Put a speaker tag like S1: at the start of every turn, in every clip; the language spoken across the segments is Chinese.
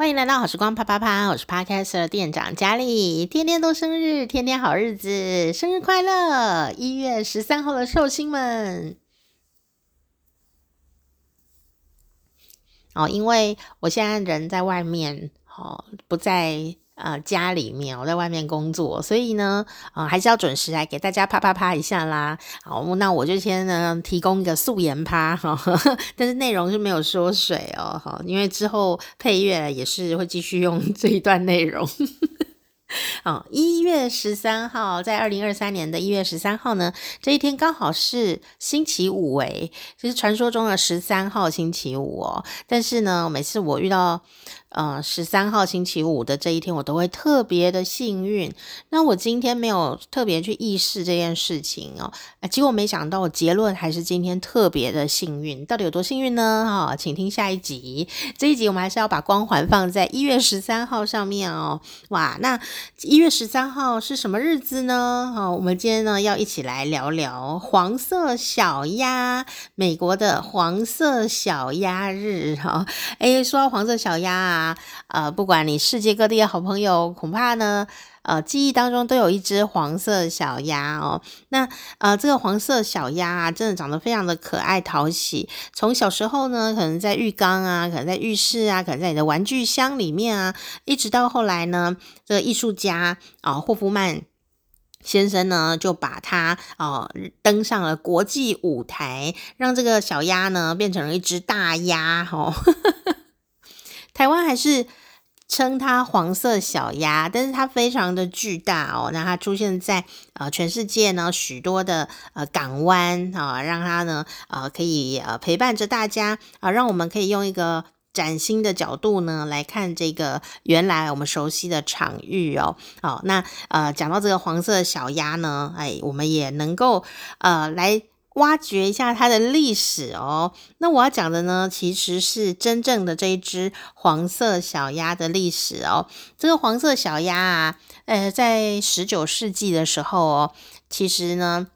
S1: 欢迎来到好时光啪啪啪，我是 Podcast 店长佳丽，天天都生日，天天好日子，生日快乐！一月十三号的寿星们，哦，因为我现在人在外面，哦，不在。呃，家里面我在外面工作，所以呢，呃，还是要准时来给大家啪啪啪一下啦。好，那我就先呢提供一个素颜啪哈，但是内容是没有缩水哦，哈，因为之后配乐也是会继续用 这一段内容。哦，一月十三号，在二零二三年的一月十三号呢，这一天刚好是星期五诶，就是传说中的十三号星期五哦。但是呢，每次我遇到呃，十三号星期五的这一天，我都会特别的幸运。那我今天没有特别去意识这件事情哦，结果没想到结论还是今天特别的幸运。到底有多幸运呢？哈、请听下一集。这一集我们还是要把光环放在一月十三号上面哦。哇，那一月十三号是什么日子呢？好、我们今天呢要一起来聊聊黄色小鸭，美国的黄色小鸭日。哈、哦，诶，说到黄色小鸭啊。啊，呃，不管你世界各地的好朋友，恐怕呢，呃，记忆当中都有一只黄色小鸭哦。那呃，这个黄色小鸭啊，真的长得非常的可爱讨喜。从小时候呢，可能在浴缸啊，可能在浴室啊，可能在你的玩具箱里面啊，一直到后来呢，这个艺术家啊，霍夫曼先生呢，就把它哦、登上了国际舞台，让这个小鸭呢变成了一只大鸭哦。台湾还是称它黄色小鸭，但是它非常的巨大哦。那它出现在呃全世界呢许多的呃港湾啊，让它呢呃可以呃陪伴着大家啊，让我们可以用一个崭新的角度呢来看这个原来我们熟悉的场域哦。好，那呃讲到这个黄色小鸭呢，哎，我们也能够呃来。挖掘一下它的历史哦。那我要讲的呢，其实是真正的这一只黄色小鸭的历史哦。这个黄色小鸭啊，呃，在十九世纪的时候哦，其实呢，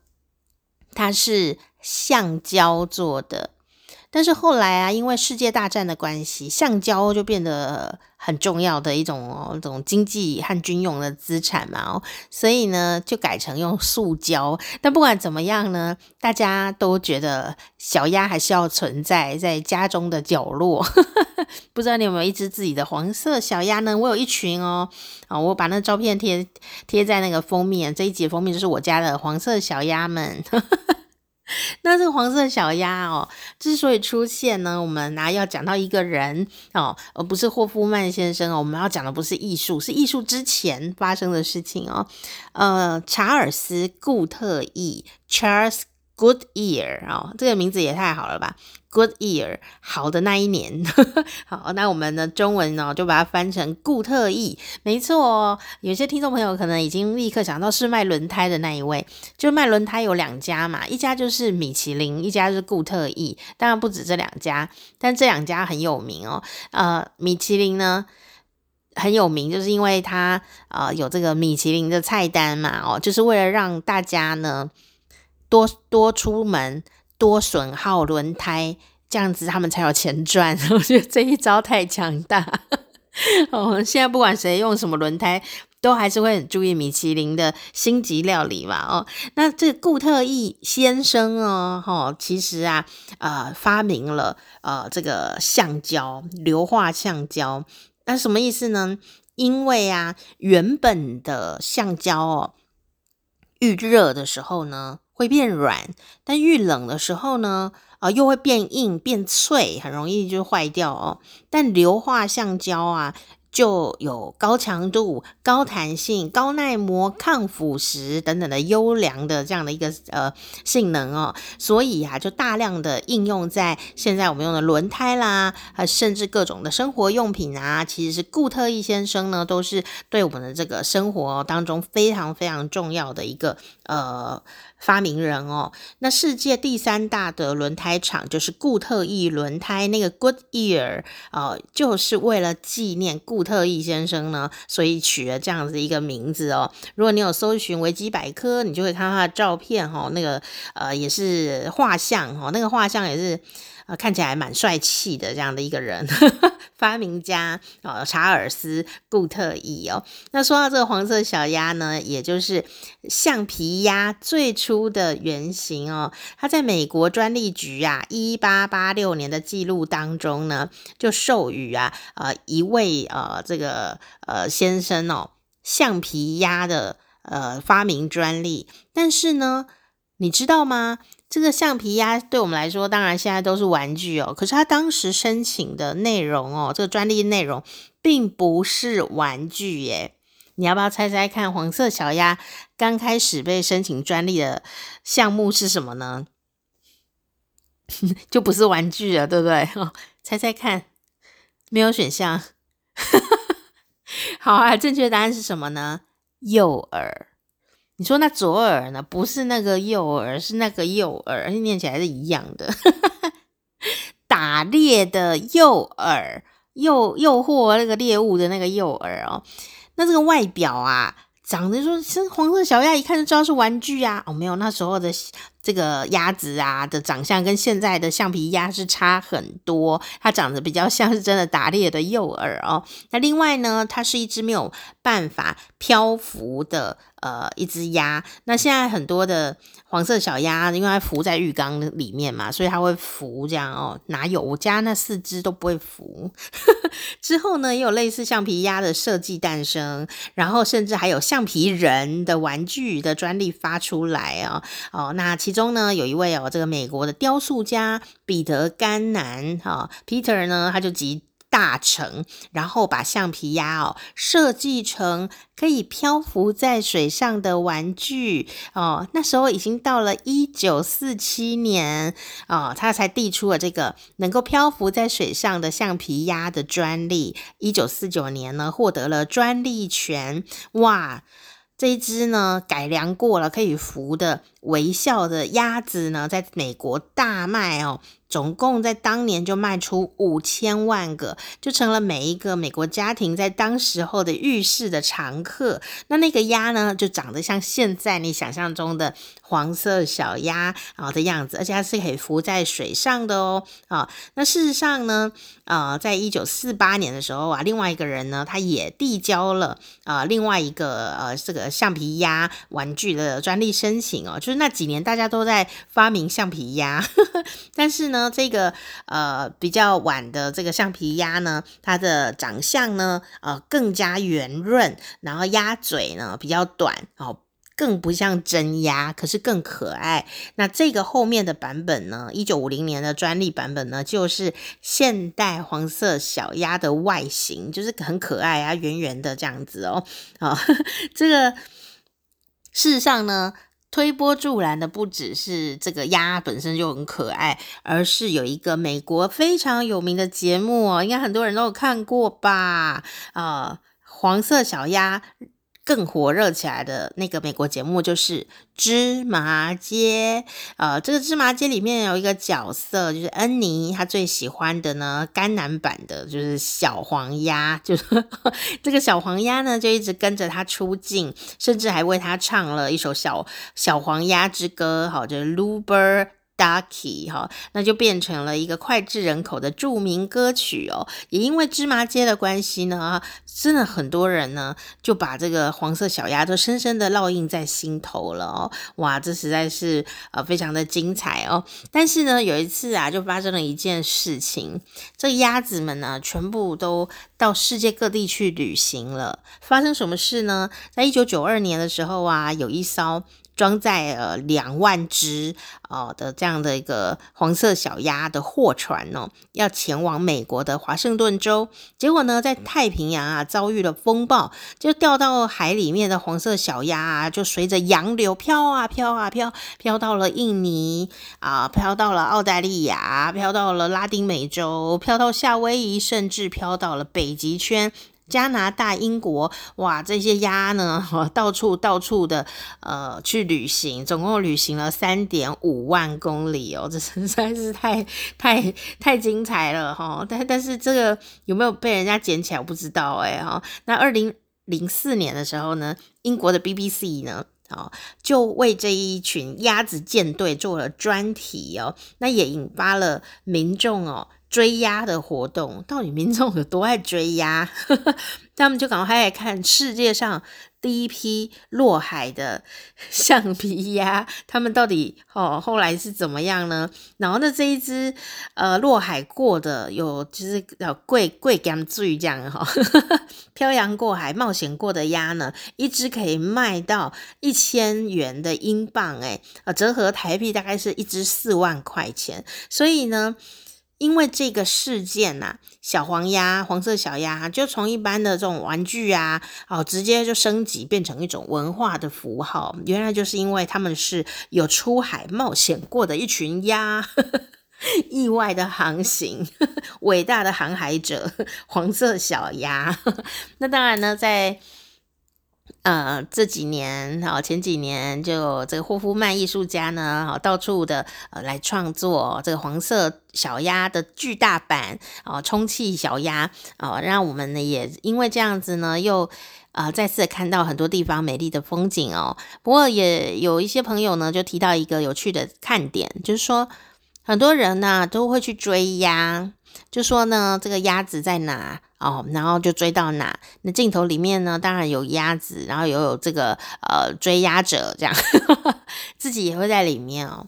S1: 它是橡胶做的。但是后来啊，因为世界大战的关系，橡胶就变得很重要的一种哦，种经济和军用的资产嘛哦，所以呢，就改成用塑胶。但不管怎么样呢，大家都觉得小鸭还是要存在在家中的角落。不知道你有没有一只自己的黄色小鸭呢？我有一群哦，啊，我把那照片贴贴在那个封面，这一集封面就是我家的黄色小鸭们。那这个黄色小鸭哦，之所以出现呢，我们拿要讲到一个人哦，而不是霍夫曼先生哦。我们要讲的不是艺术，是艺术之前发生的事情哦。呃，查尔斯·固特异 （Charles Goodyear） 哦，这个名字也太好了吧！Good year，好的那一年。好，那我们的中文呢，就把它翻成固特异。没错哦，有些听众朋友可能已经立刻想到是卖轮胎的那一位。就卖轮胎有两家嘛，一家就是米其林，一家是固特异。当然不止这两家，但这两家很有名哦。呃，米其林呢很有名，就是因为它呃有这个米其林的菜单嘛，哦，就是为了让大家呢多多出门。多损耗轮胎，这样子他们才有钱赚。我觉得这一招太强大。哦，现在不管谁用什么轮胎，都还是会很注意米其林的星级料理嘛。哦，那这个固特异先生哦，哦，其实啊，呃，发明了呃这个橡胶，硫化橡胶。那什么意思呢？因为啊，原本的橡胶哦，遇热的时候呢。会变软，但遇冷的时候呢，啊、又会变硬变脆，很容易就坏掉哦。但硫化橡胶啊。就有高强度、高弹性、高耐磨、抗腐蚀等等的优良的这样的一个呃性能哦，所以啊，就大量的应用在现在我们用的轮胎啦，啊，甚至各种的生活用品啊，其实是固特异先生呢，都是对我们的这个生活当中非常非常重要的一个呃发明人哦。那世界第三大的轮胎厂就是固特异轮胎，那个 Goodyear 呃，就是为了纪念固。特异先生呢，所以取了这样子一个名字哦。如果你有搜寻维基百科，你就会看到他的照片、哦，那个呃也是画像、哦，那个画像也是呃看起来蛮帅气的这样的一个人，发明家呃查尔斯·固特异哦。那说到这个黄色小鸭呢，也就是橡皮鸭最初的原型哦。它在美国专利局啊，一八八六年的记录当中呢，就授予啊呃一位呃这个呃先生哦，橡皮鸭的呃发明专利。但是呢，你知道吗？这个橡皮鸭对我们来说，当然现在都是玩具哦。可是他当时申请的内容哦，这个专利内容并不是玩具耶。你要不要猜猜看？黄色小鸭刚开始被申请专利的项目是什么呢？就不是玩具了，对不对？哦，猜猜看，没有选项。好啊，正确答案是什么呢？诱饵。你说那左耳呢？不是那个右耳，是那个右耳，而且念起来是一样的。打猎的右耳，诱诱惑那个猎物的那个右耳哦。那这个外表啊，长得说是黄色小鸭，一看就知道是玩具啊。哦，没有，那时候的。这个鸭子啊的长相跟现在的橡皮鸭是差很多，它长得比较像是真的打猎的诱饵哦。那另外呢，它是一只没有办法漂浮的呃一只鸭。那现在很多的黄色小鸭，因为它浮在浴缸里面嘛，所以它会浮这样哦。哪有我家那四只都不会浮。之后呢，也有类似橡皮鸭的设计诞生，然后甚至还有橡皮人的玩具的专利发出来哦。哦，那其。中呢，有一位哦，这个美国的雕塑家彼得甘南哈、哦、Peter 呢，他就集大成，然后把橡皮鸭哦设计成可以漂浮在水上的玩具哦。那时候已经到了一九四七年哦，他才递出了这个能够漂浮在水上的橡皮鸭的专利。一九四九年呢，获得了专利权。哇！这一只呢，改良过了可以浮的微笑的鸭子呢，在美国大卖哦。总共在当年就卖出五千万个，就成了每一个美国家庭在当时候的浴室的常客。那那个鸭呢，就长得像现在你想象中的黄色小鸭啊的样子，而且它是可以浮在水上的哦。啊，那事实上呢，呃，在一九四八年的时候啊，另外一个人呢，他也递交了啊另外一个呃这个橡皮鸭玩具的专利申请哦。就是那几年大家都在发明橡皮鸭，但是呢。这个呃比较晚的这个橡皮鸭呢，它的长相呢呃更加圆润，然后鸭嘴呢比较短哦，更不像真鸭，可是更可爱。那这个后面的版本呢，一九五零年的专利版本呢，就是现代黄色小鸭的外形，就是很可爱啊，圆圆的这样子哦。啊、哦，这个事实上呢。推波助澜的不只是这个鸭本身就很可爱，而是有一个美国非常有名的节目哦，应该很多人都有看过吧？啊、呃，黄色小鸭。更火热起来的那个美国节目就是芝麻街，呃，这个芝麻街里面有一个角色，就是恩妮，她最喜欢的呢，甘南版的就是小黄鸭，就是 这个小黄鸭呢，就一直跟着他出镜，甚至还为他唱了一首小小黄鸭之歌，好，就是 Bluebird Ducky 哈，那就变成了一个脍炙人口的著名歌曲哦。也因为芝麻街的关系呢，真的很多人呢就把这个黄色小鸭都深深的烙印在心头了哦。哇，这实在是呃非常的精彩哦。但是呢，有一次啊，就发生了一件事情，这鸭子们呢全部都到世界各地去旅行了。发生什么事呢？在一九九二年的时候啊，有一艘。装载了两万只哦的这样的一个黄色小鸭的货船哦，要前往美国的华盛顿州。结果呢，在太平洋啊遭遇了风暴，就掉到海里面的黄色小鸭啊，就随着洋流飘啊飘啊飘，飘到了印尼啊，飘到了澳大利亚，飘到了拉丁美洲，飘到夏威夷，甚至飘到了北极圈。加拿大、英国，哇，这些鸭呢，到处到处的呃去旅行，总共旅行了三点五万公里哦，这实在是太太太精彩了哈！但但是这个有没有被人家捡起来，我不知道哎哈。那二零零四年的时候呢，英国的 BBC 呢哦，就为这一群鸭子舰队做了专题哦，那也引发了民众哦。追鸭的活动，到底民众有多爱追鸭？他们就赶快来看世界上第一批落海的橡皮鸭，他们到底哦后来是怎么样呢？然后呢，这一只呃落海过的有就是呃贵贵甘最这样哈，漂洋过海冒险过的鸭呢，一只可以卖到一千元的英镑，诶呃折合台币大概是一只四万块钱，所以呢。因为这个事件呐、小黄鸭、黄色小鸭就从一般的这种玩具啊，哦，直接就升级变成一种文化的符号。原来就是因为他们是有出海冒险过的一群鸭，意外的航行，伟大的航海者，黄色小鸭。那当然呢，在。呃，这几年好，前几年就这个霍夫曼艺术家呢，好到处的呃来创作这个黄色小鸭的巨大版哦，充气小鸭哦，让我们呢也因为这样子呢，又呃再次看到很多地方美丽的风景哦。不过也有一些朋友呢，就提到一个有趣的看点，就是说很多人呢都会去追鸭，就说呢这个鸭子在哪？哦，然后就追到哪？那镜头里面呢，当然有鸭子，然后也有这个呃追鸭者这样，自己也会在里面哦。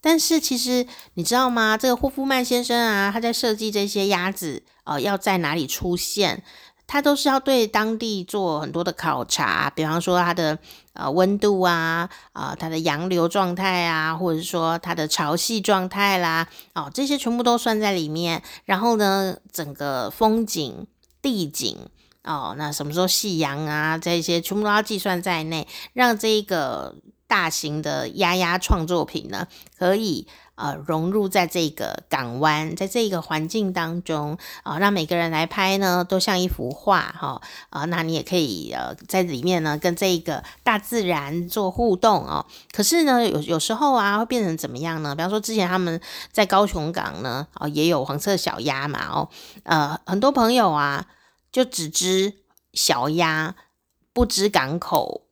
S1: 但是其实你知道吗？这个霍夫曼先生啊，他在设计这些鸭子呃要在哪里出现，它都是要对当地做很多的考察，比方说它的呃温度啊，啊、呃、它的洋流状态啊，或者说它的潮汐状态啦，哦这些全部都算在里面。然后呢，整个风景、地景哦，那什么时候夕阳啊，这些全部都要计算在内，让这个大型的鸭鸭创作品呢，可以。呃，融入在这个港湾，在这个环境当中啊、呃，让每个人来拍呢，都像一幅画哈啊、那你也可以呃，在里面呢，跟这个大自然做互动哦。可是呢，有有时候啊，会变成怎么样呢？比方说，之前他们在高雄港呢，哦，也有黄色小鸭嘛，哦，呃，很多朋友啊，就只知小鸭，不知港口。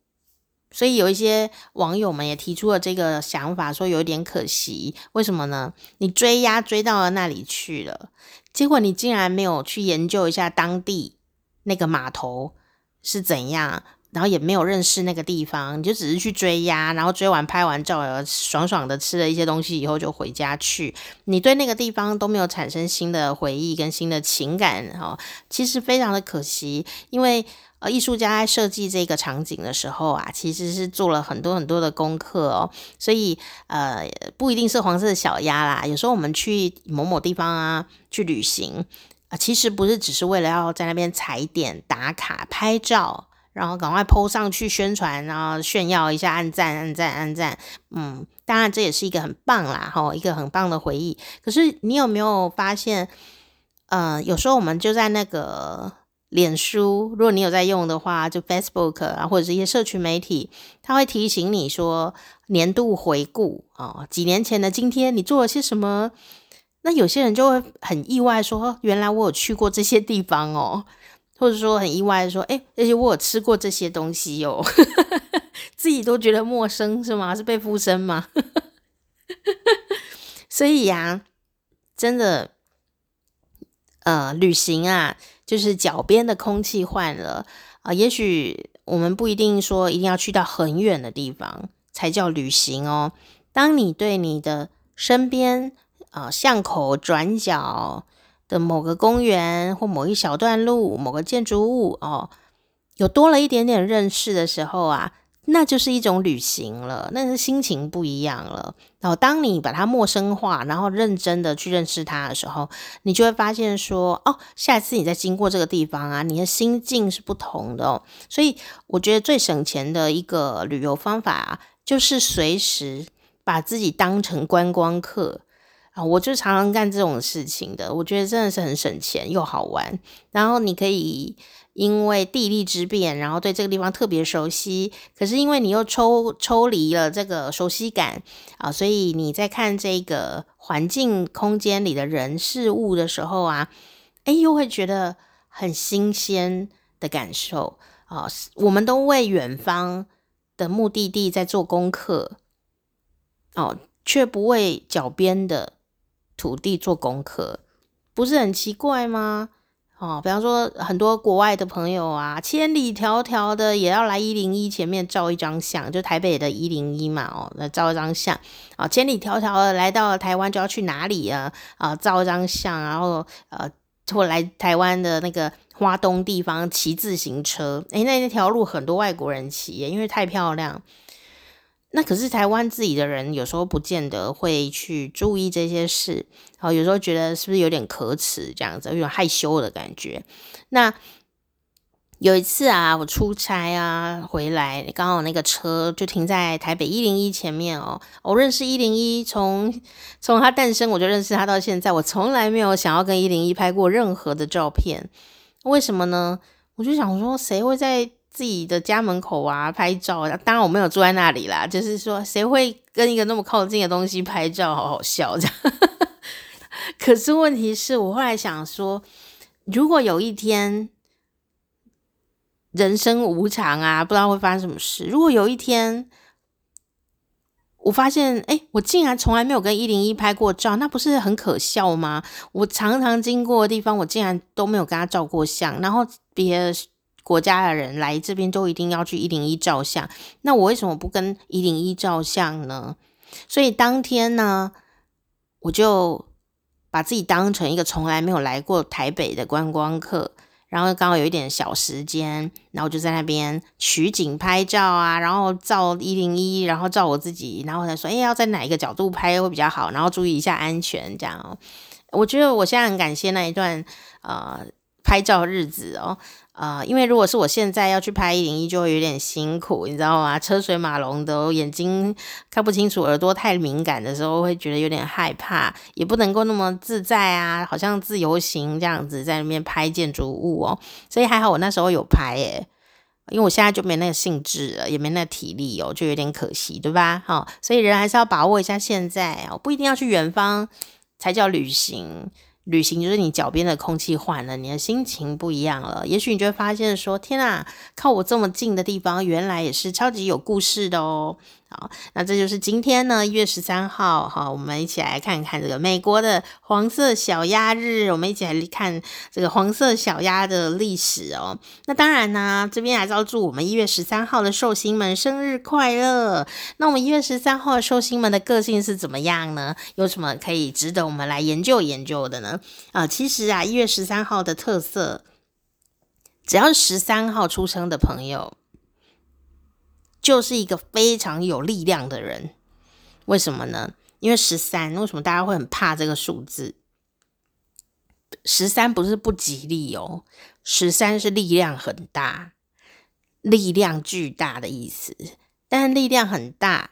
S1: 所以有一些网友们也提出了这个想法，说有点可惜，为什么呢？你追鸭追到了那里去了，结果你竟然没有去研究一下当地那个码头是怎样，然后也没有认识那个地方，你就只是去追鸭，然后追完拍完照，爽爽的吃了一些东西以后就回家去，你对那个地方都没有产生新的回忆跟新的情感，哈，其实非常的可惜，因为。呃，艺术家在设计这个场景的时候啊，其实是做了很多很多的功课哦，所以呃，不一定是黄色的小鸭啦。有时候我们去某某地方啊，去旅行啊，其实不是只是为了要在那边踩点打卡拍照，然后赶快 po 上去宣传，然后炫耀一下，按赞按赞按赞。嗯，当然这也是一个很棒啦，吼，一个很棒的回忆。可是你有没有发现，呃，有时候我们就在那个。脸书，如果你有在用的话，就 Facebook 啊，或者是一些社群媒体，它会提醒你说年度回顾哦，几年前的今天你做了些什么？那有些人就会很意外说，原来我有去过这些地方哦，或者说很意外说，诶，而且我有吃过这些东西哦，自己都觉得陌生是吗？是被附身吗？所以呀，真的，呃，旅行啊。就是脚边的空气换了啊、也许我们不一定说一定要去到很远的地方才叫旅行哦。当你对你的身边啊、巷口转角的某个公园或某一小段路、某个建筑物哦，有多了一点点认识的时候啊。那就是一种旅行了，那是心情不一样了。然后，当你把它陌生化，然后认真的去认识它的时候，你就会发现说，哦，下次你再经过这个地方啊，你的心境是不同的哦。所以，我觉得最省钱的一个旅游方法啊，就是随时把自己当成观光客啊。我就常常干这种事情的，我觉得真的是很省钱又好玩。然后，你可以。因为地利之便，然后对这个地方特别熟悉，可是因为你又抽抽离了这个熟悉感啊，所以你在看这个环境空间里的人事物的时候啊，哎，又会觉得很新鲜的感受啊。我们都为远方的目的地在做功课，哦，却不为脚边的土地做功课，不是很奇怪吗？哦，比方说很多国外的朋友啊，千里迢迢的也要来一零一前面照一张相，就台北的一零一嘛，哦，来照一张相。啊，千里迢迢的来到了台湾就要去哪里啊？啊，照一张相，然后呃，或来台湾的那个花东地方骑自行车，诶，那那条路很多外国人骑，因为太漂亮。那可是台湾自己的人，有时候不见得会去注意这些事，然后有时候觉得是不是有点可耻这样子，有点害羞的感觉。那有一次啊，我出差啊回来，刚好那个车就停在台北一零一前面哦。我认识一零一，从从他诞生我就认识他到现在，我从来没有想要跟一零一拍过任何的照片，为什么呢？我就想说，谁会在自己的家门口啊，拍照。当然我没有住在那里啦，就是说，谁会跟一个那么靠近的东西拍照？好好笑这样。可是问题是我后来想说，如果有一天人生无常啊，不知道会发生什么事。如果有一天我发现，哎，我竟然从来没有跟一零一拍过照，那不是很可笑吗？我常常经过的地方，我竟然都没有跟他照过相，然后别的。国家的人来这边都一定要去一零一照相，那我为什么不跟一零一照相呢？所以当天呢，我就把自己当成一个从来没有来过台北的观光客，然后刚好有一点小时间，然后就在那边取景拍照啊，然后照一零一，然后照我自己，然后才说，哎，要在哪一个角度拍会比较好，然后注意一下安全，这样哦。我觉得我现在很感谢那一段呃拍照日子哦。啊、因为如果是我现在要去拍一零一，就会有点辛苦，你知道吗？车水马龙的，眼睛看不清楚，耳朵太敏感的时候，会觉得有点害怕，也不能够那么自在啊，好像自由行这样子在那边拍建筑物哦。所以还好我那时候有拍诶，因为我现在就没那个兴致了，也没那个体力哦，就有点可惜，对吧？好，所以人还是要把握一下现在哦，不一定要去远方才叫旅行。旅行就是你脚边的空气换了，你的心情不一样了。也许你就会发现说：“天啊，靠我这么近的地方，原来也是超级有故事的哦。”好，那这就是今天呢，一月十三号，好，我们一起来看看这个美国的黄色小鸭日，我们一起来看这个黄色小鸭的历史哦。那当然呢，这边还是要祝我们一月十三号的寿星们生日快乐。那我们一月十三号寿星们的个性是怎么样呢？有什么可以值得我们来研究研究的呢？啊，其实啊，一月十三号的特色，只要十三号出生的朋友。就是一个非常有力量的人，为什么呢？因为十三，为什么大家会很怕这个数字？十三不是不吉利哦，十三是力量很大、力量巨大的意思。但是力量很大，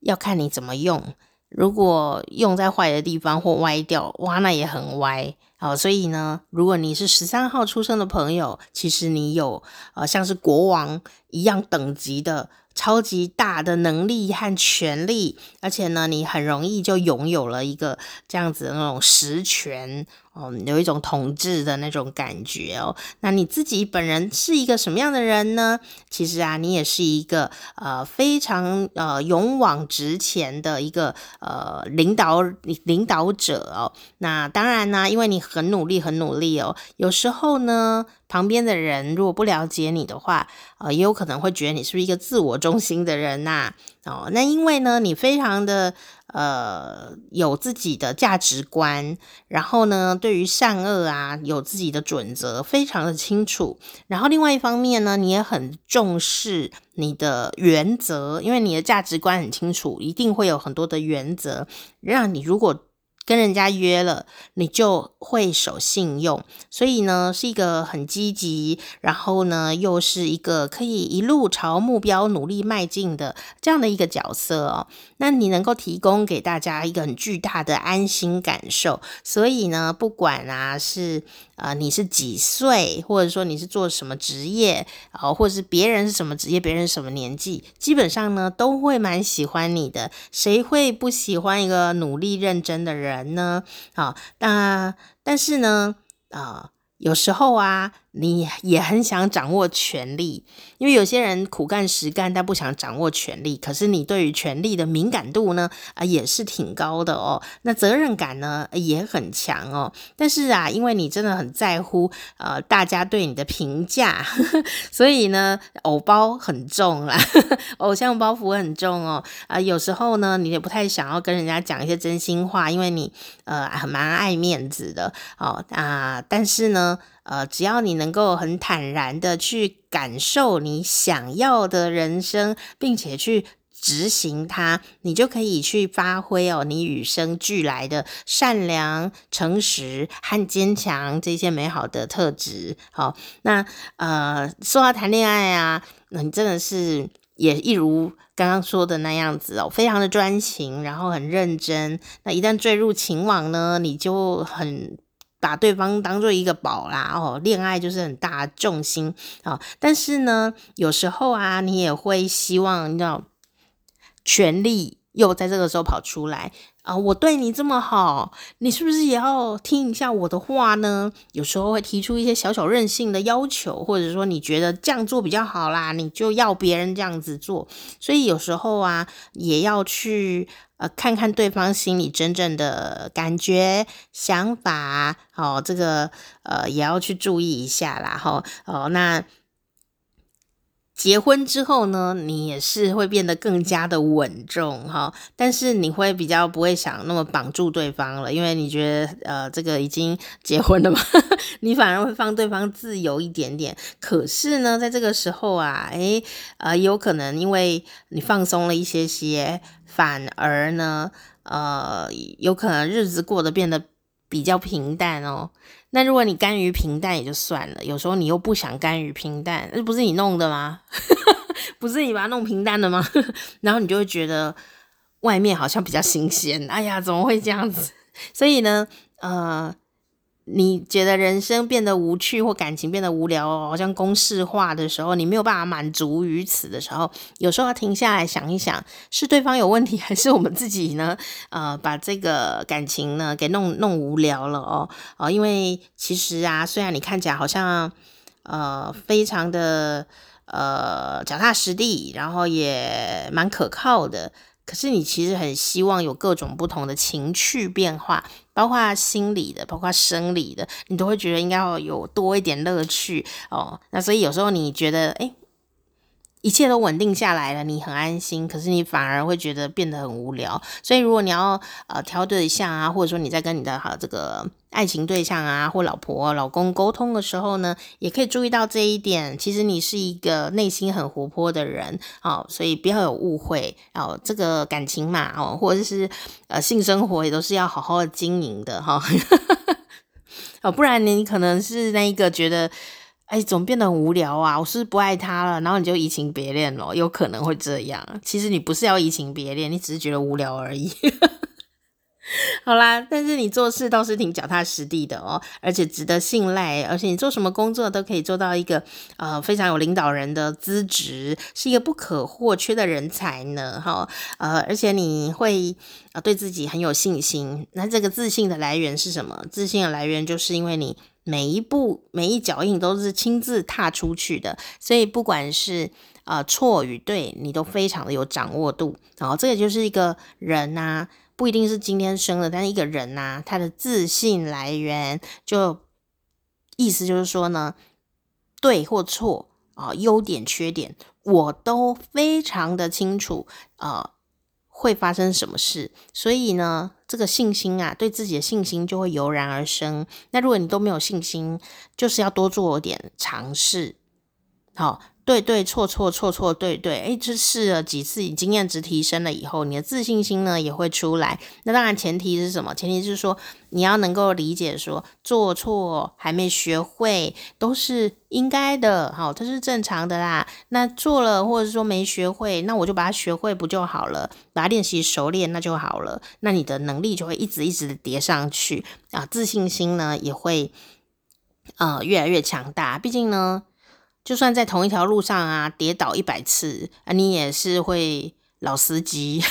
S1: 要看你怎么用。如果用在坏的地方或歪掉，哇，那也很歪。好，所以呢，如果你是十三号出生的朋友，其实你有呃像是国王一样等级的。超级大的能力和权力，而且呢，你很容易就拥有了一个这样子的那种实权。哦，有一种统治的那种感觉哦。那你自己本人是一个什么样的人呢？其实啊，你也是一个呃非常呃勇往直前的一个呃领导领导者哦。那当然呢，因为你很努力很努力哦。有时候呢，旁边的人如果不了解你的话，呃，也有可能会觉得你是不是一个自我中心的人呐、哦，那因为呢，你非常的。呃，有自己的价值观，然后呢，对于善恶啊，有自己的准则，非常的清楚。然后另外一方面呢，你也很重视你的原则，因为你的价值观很清楚，一定会有很多的原则，让你如果。跟人家约了，你就会守信用，所以呢，是一个很积极，然后呢，又是一个可以一路朝目标努力迈进的这样的一个角色哦。那你能够提供给大家一个很巨大的安心感受，所以呢，不管啊是。啊，你是几岁，或者说你是做什么职业啊，或者是别人是什么职业，别人什么年纪，基本上呢都会蛮喜欢你的。谁会不喜欢一个努力认真的人呢？啊，那但是呢，啊，有时候啊，你也很想掌握权力，因为有些人苦干实干，但不想掌握权力。可是你对于权力的敏感度呢，啊，也是挺高的哦。那责任感呢，也很强哦。但是啊，因为你真的很在乎呃大家对你的评价，所以呢，偶包很重啦，偶像包袱很重哦。啊，有时候呢，你也不太想要跟人家讲一些真心话，因为你呃很蛮爱面子的哦。啊，但是呢。呃，只要你能够很坦然的去感受你想要的人生，并且去执行它，你就可以去发挥哦，你与生俱来的善良、诚实和坚强这些美好的特质。好，那呃，说到谈恋爱啊，那你真的是也一如刚刚说的那样子哦，非常的专情，然后很认真。那一旦坠入情网呢，你就很。把对方当做一个宝啦，哦，恋爱就是很大的重心啊，但是呢，有时候啊，你也会希望，你知道，权力又在这个时候跑出来啊，我对你这么好，你是不是也要听一下我的话呢？有时候会提出一些小小任性的要求，或者说你觉得这样做比较好啦，你就要别人这样子做，所以有时候啊，也要去。呃，看看对方心里真正的感觉、想法，哦，这个呃也要去注意一下啦，哈，哦，那结婚之后呢，你也是会变得更加的稳重，哈，但是你会比较不会想那么绑住对方了，因为你觉得呃这个已经结婚了嘛，你反而会放对方自由一点点。可是呢，在这个时候啊，诶，呃，有可能因为你放松了一些些。反而呢，呃，有可能日子过得变得比较平淡哦。那如果你甘于平淡也就算了，有时候你又不想甘于平淡，那不是你弄的吗？不是你把它弄平淡的吗？然后你就会觉得外面好像比较新鲜。哎呀，怎么会这样子？所以呢，呃。你觉得人生变得无趣或感情变得无聊，好像公式化的时候，你没有办法满足于此的时候，有时候要停下来想一想，是对方有问题，还是我们自己呢？呃，把这个感情呢给弄弄无聊了哦哦，因为其实啊，虽然你看起来好像呃非常的呃脚踏实地，然后也蛮可靠的。可是你其实很希望有各种不同的情趣变化，包括心理的，包括生理的，你都会觉得应该要有多一点乐趣哦。那所以有时候你觉得，诶。一切都稳定下来了，你很安心，可是你反而会觉得变得很无聊。所以如果你要呃挑对象啊，或者说你在跟你的好这个爱情对象啊，或老婆、老公沟通的时候呢，也可以注意到这一点。其实你是一个内心很活泼的人，哦，所以不要有误会哦。这个感情嘛，哦，或者是呃性生活也都是要好好的经营的哈，哦，不然你可能是那一个觉得。哎，怎么变得很无聊啊？我是不是不爱他了？然后你就移情别恋了，有可能会这样。其实你不是要移情别恋，你只是觉得无聊而已。好啦，但是你做事倒是挺脚踏实地的哦，而且值得信赖，而且你做什么工作都可以做到一个呃非常有领导人的资质，是一个不可或缺的人才呢。哈，呃，而且你会呃对自己很有信心。那这个自信的来源是什么？自信的来源就是因为你。每一步每一脚印都是亲自踏出去的，所以不管是呃错与对，你都非常的有掌握度。然后这个就是一个人呐、不一定是今天生的，但是一个人呐、他的自信来源就意思就是说呢，对或错啊、优点缺点我都非常的清楚啊。会发生什么事？所以呢，这个信心啊，对自己的信心就会油然而生。那如果你都没有信心，就是要多做点尝试，好。对对错错错错对对，哎，这试了几次，你经验值提升了以后，你的自信心呢也会出来。那当然前提是什么？前提是说你要能够理解说，做错还没学会都是应该的，好，这是正常的啦。那做了或者说没学会，那我就把它学会不就好了？把它练习熟练那就好了。那你的能力就会一直一直的叠上去啊，自信心呢也会呃越来越强大。毕竟呢。就算在同一条路上啊，跌倒一百次啊，你也是会老司机，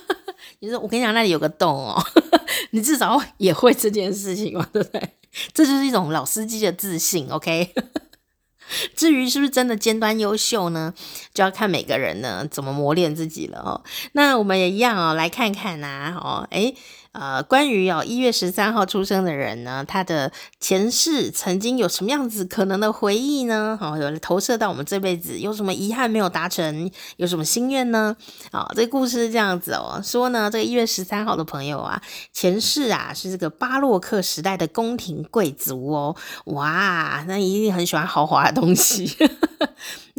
S1: 你说我跟你讲，那里有个洞哦，你至少也会这件事情嘛，对不对？这就是一种老司机的自信，OK。至于是不是真的尖端优秀呢，就要看每个人呢怎么磨练自己了哦。那我们也一样哦，来看看呐，哦，诶呃，关于哦一月十三号出生的人呢，他的前世曾经有什么样子可能的回忆呢？哦，有投射到我们这辈子，有什么遗憾没有达成？有什么心愿呢？啊、这个故事是这样子哦，说呢，这个一月十三号的朋友啊，前世啊是这个巴洛克时代的宫廷贵族哦，哇，那一定很喜欢豪华的东西。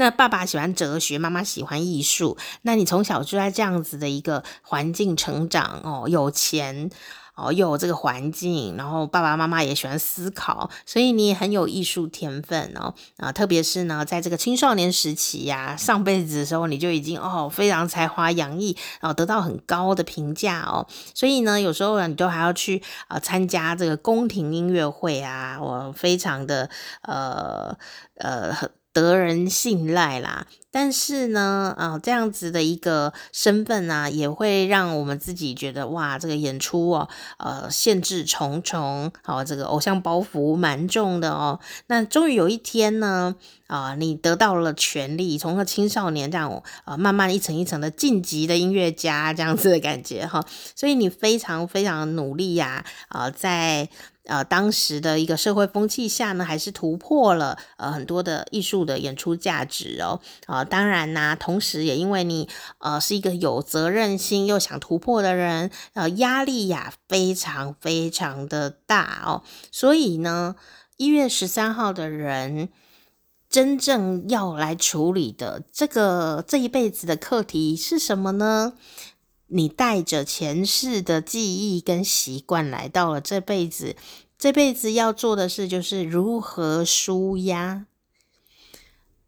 S1: 那爸爸喜欢哲学，妈妈喜欢艺术。那你从小就在这样子的一个环境成长哦，有钱哦，又有这个环境，然后爸爸妈妈也喜欢思考，所以你也很有艺术天分哦啊，特别是呢，在这个青少年时期呀、上辈子的时候你就已经哦非常才华洋溢，然后得到很高的评价哦，所以呢，有时候你都还要去啊参加这个宫廷音乐会啊，我非常的呃呃。得人信赖啦，但是呢，啊，这样子的一个身份、啊，也会让我们自己觉得哇，这个演出哦，呃，限制重重，好、哦，这个偶像包袱蛮重的哦。那终于有一天呢，啊，你得到了权利，从个青少年这样，啊，慢慢一层一层的晋级的音乐家这样子的感觉哈、所以你非常非常努力呀，啊，在。呃，当时的一个社会风气下呢，还是突破了呃很多的艺术的演出价值哦。啊、当然呢，同时也因为你呃是一个有责任心又想突破的人，呃，压力呀非常非常的大哦。所以呢，一月十三号的人真正要来处理的这个这一辈子的课题是什么呢？你带着前世的记忆跟习惯来到了这辈子，这辈子要做的事就是如何舒压。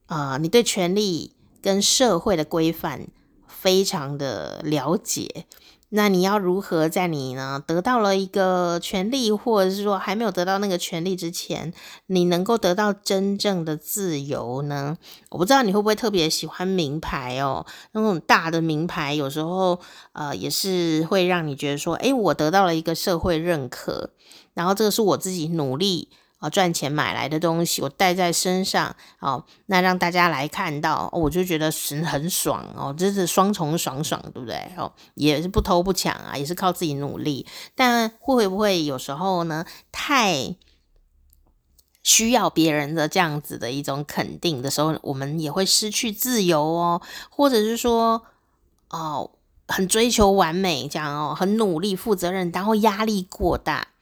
S1: 啊、呃，你对权力跟社会的规范非常的了解。那你要如何在你呢得到了一个权利，或者是说还没有得到那个权利之前，你能够得到真正的自由呢？我不知道你会不会特别喜欢名牌哦，那种大的名牌有时候呃也是会让你觉得说，诶，我得到了一个社会认可，然后这个是我自己努力。哦，赚钱买来的东西，我带在身上，哦，那让大家来看到，我就觉得是很爽哦，这是双重爽爽，对不对？哦，也是不偷不抢啊，也是靠自己努力，但会不会有时候呢，太需要别人的这样子的一种肯定的时候，我们也会失去自由哦，或者是说，哦，很追求完美，这样哦，很努力、负责任，然后压力过大。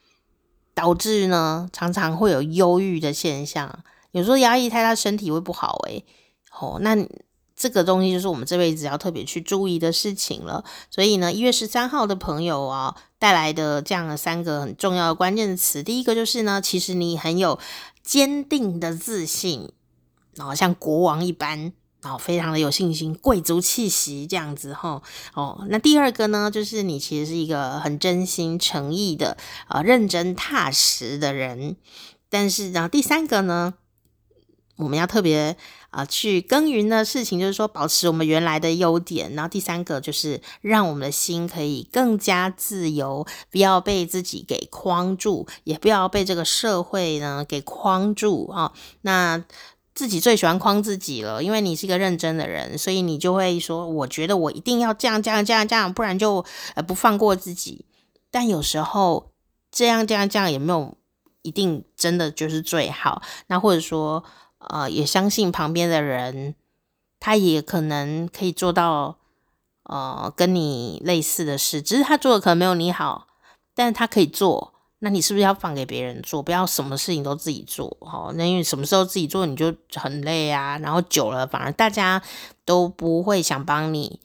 S1: 导致呢，常常会有忧郁的现象，有时候压抑太大，身体会不好诶。哦，那这个东西就是我们这辈子要特别去注意的事情了。所以呢，一月十三号的朋友啊，带来的这样的三个很重要的关键词，第一个就是呢，其实你很有坚定的自信，然后像国王一般。哦，非常的有信心，贵族气息这样子哈。哦，那第二个呢，就是你其实是一个很真心诚意的啊、呃，认真踏实的人。但是呢，第三个呢，我们要特别啊、去耕耘的事情，就是说保持我们原来的优点。然后第三个就是让我们的心可以更加自由，不要被自己给框住，也不要被这个社会呢给框住啊、那。自己最喜欢框自己了，因为你是一个认真的人，所以你就会说：“我觉得我一定要这样、这样、这样、这样，不然就呃不放过自己。”但有时候这样、这样、这样也没有一定真的就是最好。那或者说，呃，也相信旁边的人，他也可能可以做到呃跟你类似的事，只是他做的可能没有你好，但是他可以做。那你是不是要放给别人做？不要什么事情都自己做，哦。那因为什么时候自己做你就很累啊，然后久了反而大家都不会想帮你。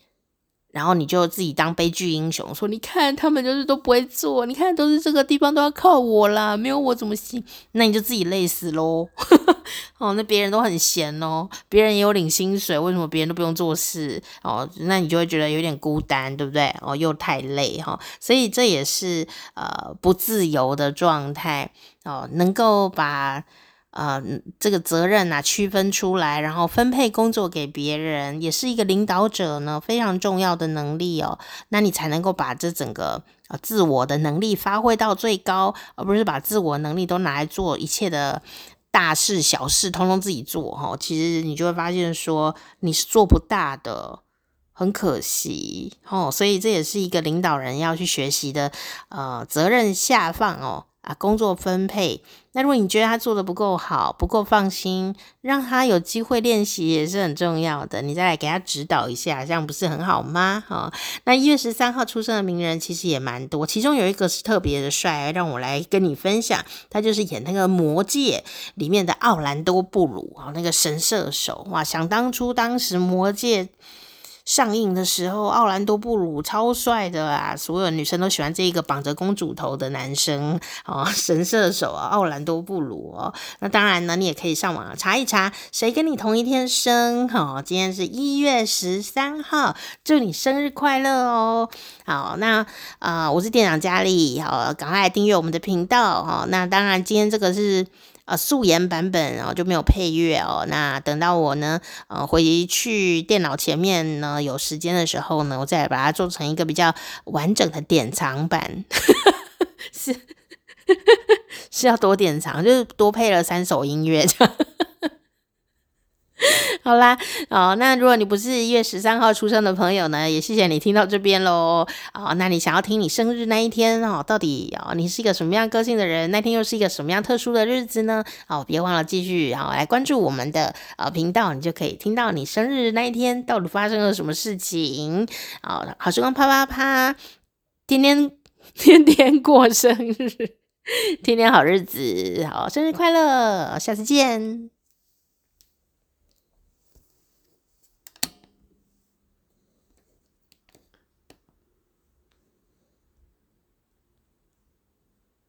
S1: 然后你就自己当悲剧英雄，说你看他们就是都不会做，你看都是这个地方都要靠我啦，没有我怎么行？那你就自己累死喽。哦，那别人都很闲哦，别人也有领薪水，为什么别人都不用做事？哦，那你就会觉得有点孤单，对不对？哦，又太累哈，哦，所以这也是呃不自由的状态哦，能够把。呃这个责任啊区分出来，然后分配工作给别人，也是一个领导者呢非常重要的能力哦。那你才能够把这整个呃自我的能力发挥到最高，而不是把自我能力都拿来做一切的大事小事，通通自己做哈。其实你就会发现说你是做不大的。很可惜哦，所以这也是一个领导人要去学习的，呃，责任下放哦，啊，工作分配。那如果你觉得他做的不够好，不够放心，让他有机会练习也是很重要的。你再来给他指导一下，这样不是很好吗？哈、那一月十三号出生的名人其实也蛮多，其中有一个是特别的帅，让我来跟你分享，他就是演那个《魔戒》里面的奥兰多·布鲁啊，那个神射手哇，想当初当时《魔戒》。上映的时候，奥兰多·布鲁超帅的啊！所有女生都喜欢这一个绑着公主头的男生哦，神射手啊，奥兰多·布鲁哦。那当然呢，你也可以上网查一查，谁跟你同一天生？哦，今天是一月十三号，祝你生日快乐哦！好，那啊、我是店长佳丽，好，赶快来订阅我们的频道哈。那当然，今天这个是。呃，素颜版本然后就没有配乐哦。那等到我呢，呃，回去电脑前面呢，有时间的时候呢，我再把它做成一个比较完整的典藏版。是 是要多典藏，就是多配了三首音乐。好啦，哦，那如果你不是一月十三号出生的朋友呢，也谢谢你听到这边喽。哦，那你想要听你生日那一天哦，到底哦，你是一个什么样个性的人？那天又是一个什么样特殊的日子呢？哦，别忘了继续然后来关注我们的呃频道，你就可以听到你生日那一天到底发生了什么事情。哦，好时光啪啪啪，天 天天天过生日，天天好日子，好，生日快乐，下次见。